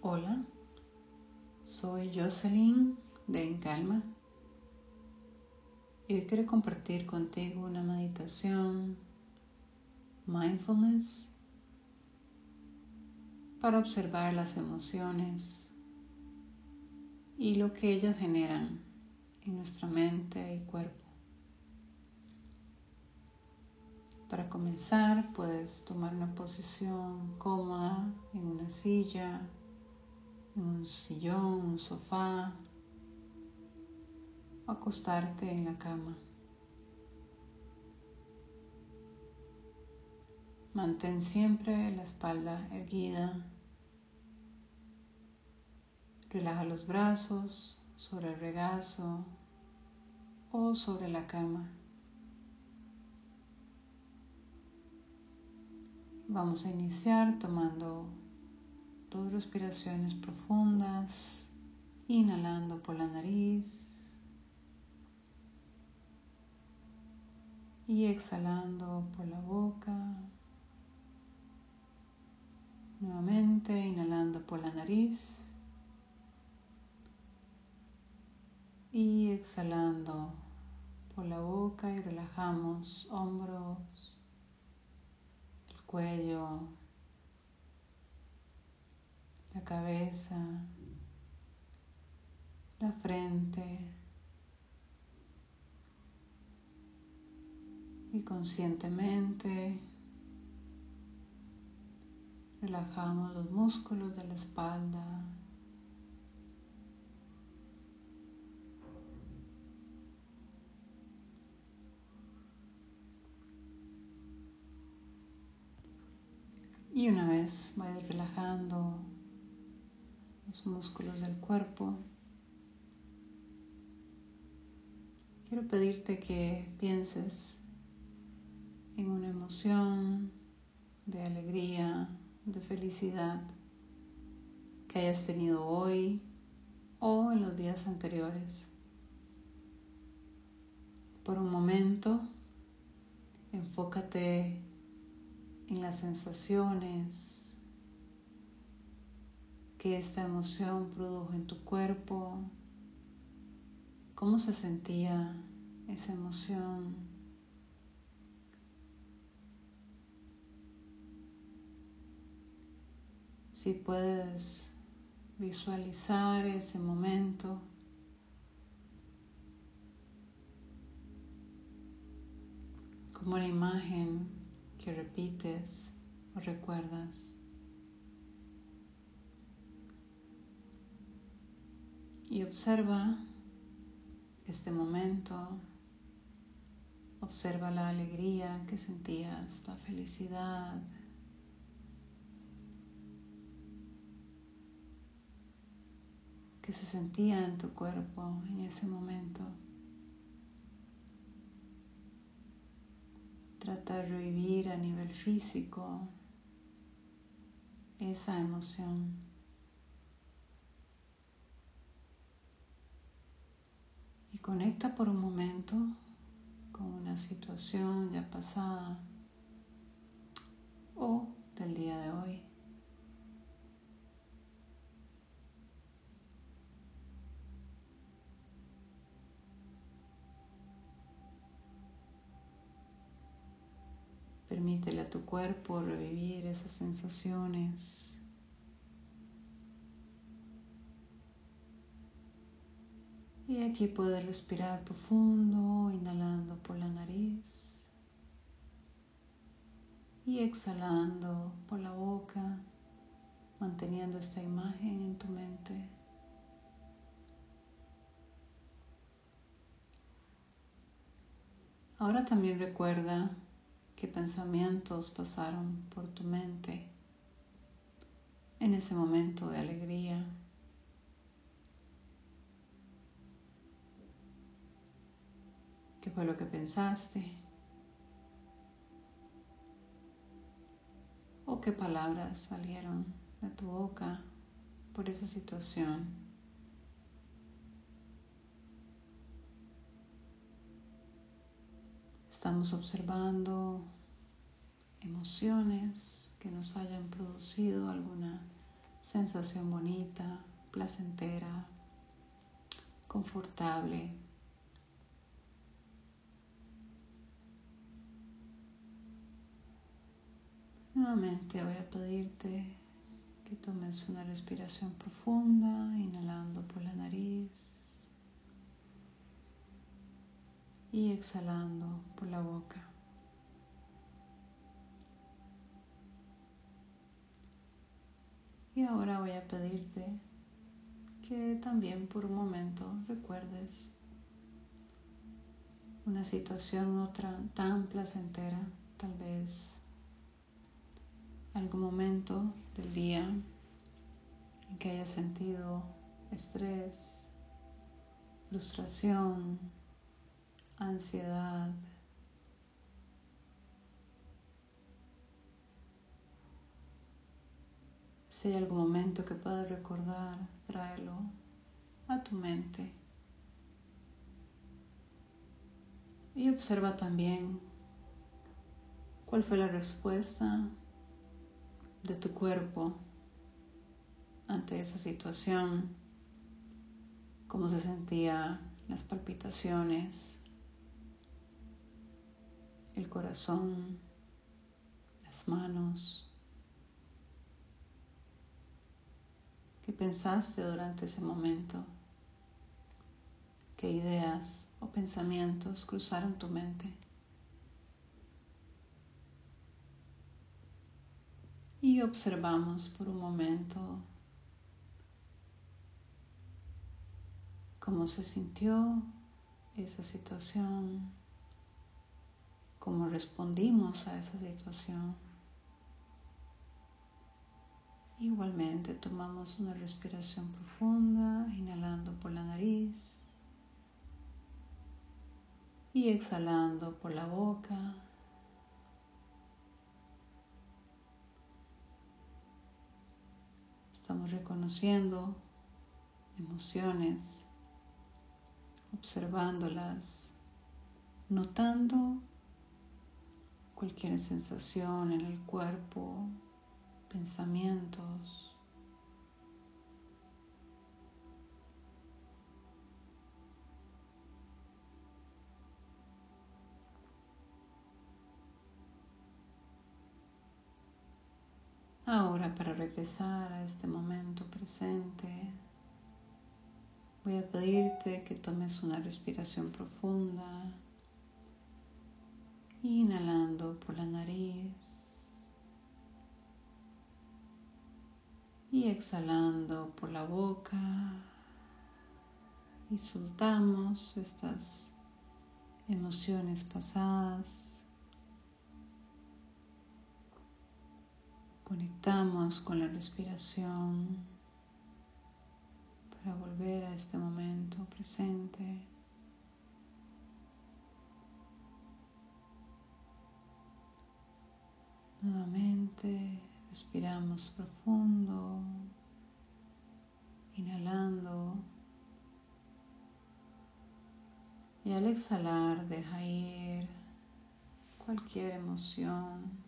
Hola, soy Jocelyn de En Calma y hoy quiero compartir contigo una meditación mindfulness para observar las emociones y lo que ellas generan en nuestra mente y cuerpo. Para comenzar puedes tomar una posición cómoda en una silla un sillón, un sofá, acostarte en la cama. Mantén siempre la espalda erguida. Relaja los brazos sobre el regazo o sobre la cama. Vamos a iniciar tomando dos respiraciones profundas, inhalando por la nariz y exhalando por la boca. Nuevamente inhalando por la nariz y exhalando por la boca y relajamos hombros, el cuello, la cabeza, la frente y conscientemente relajamos los músculos de la espalda. Y una vez vaya relajando los músculos del cuerpo. Quiero pedirte que pienses en una emoción de alegría, de felicidad que hayas tenido hoy o en los días anteriores. Por un momento, enfócate en las sensaciones, que esta emoción produjo en tu cuerpo, cómo se sentía esa emoción. Si puedes visualizar ese momento, como una imagen que repites o recuerdas. Y observa este momento, observa la alegría que sentías, la felicidad. que se sentía en tu cuerpo en ese momento. Trata de revivir a nivel físico esa emoción. Conecta por un momento con una situación ya pasada o del día de hoy. Permítele a tu cuerpo revivir esas sensaciones. Y aquí puedes respirar profundo, inhalando por la nariz y exhalando por la boca, manteniendo esta imagen en tu mente. Ahora también recuerda qué pensamientos pasaron por tu mente en ese momento de alegría. ¿Qué fue lo que pensaste? ¿O qué palabras salieron de tu boca por esa situación? Estamos observando emociones que nos hayan producido alguna sensación bonita, placentera, confortable. Nuevamente voy a pedirte que tomes una respiración profunda, inhalando por la nariz y exhalando por la boca. Y ahora voy a pedirte que también por un momento recuerdes una situación no tan placentera, tal vez algún momento del día en que hayas sentido estrés, frustración, ansiedad. Si hay algún momento que puedas recordar, tráelo a tu mente. Y observa también cuál fue la respuesta de tu cuerpo ante esa situación, cómo se sentía las palpitaciones, el corazón, las manos. ¿Qué pensaste durante ese momento? ¿Qué ideas o pensamientos cruzaron tu mente? Y observamos por un momento cómo se sintió esa situación, cómo respondimos a esa situación. Igualmente tomamos una respiración profunda, inhalando por la nariz y exhalando por la boca. Estamos reconociendo emociones, observándolas, notando cualquier sensación en el cuerpo, pensamientos. Ahora para regresar a este momento presente, voy a pedirte que tomes una respiración profunda, inhalando por la nariz y exhalando por la boca y soltamos estas emociones pasadas Conectamos con la respiración para volver a este momento presente. Nuevamente respiramos profundo, inhalando y al exhalar deja ir cualquier emoción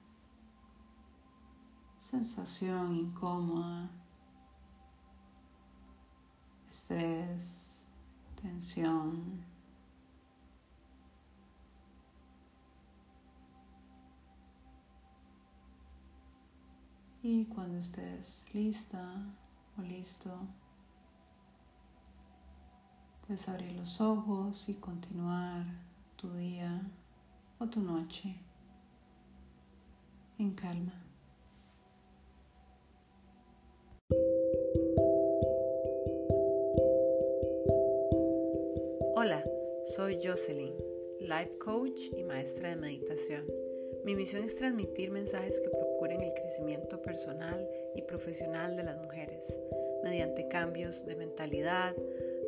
sensación incómoda, estrés, tensión. Y cuando estés lista o listo, puedes abrir los ojos y continuar tu día o tu noche en calma. Hola, soy Jocelyn, life coach y maestra de meditación. Mi misión es transmitir mensajes que procuren el crecimiento personal y profesional de las mujeres mediante cambios de mentalidad,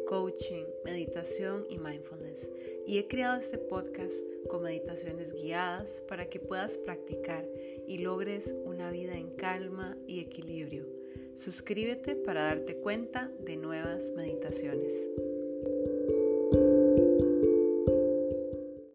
coaching, meditación y mindfulness. Y he creado este podcast con meditaciones guiadas para que puedas practicar y logres una vida en calma y equilibrio. Suscríbete para darte cuenta de nuevas meditaciones.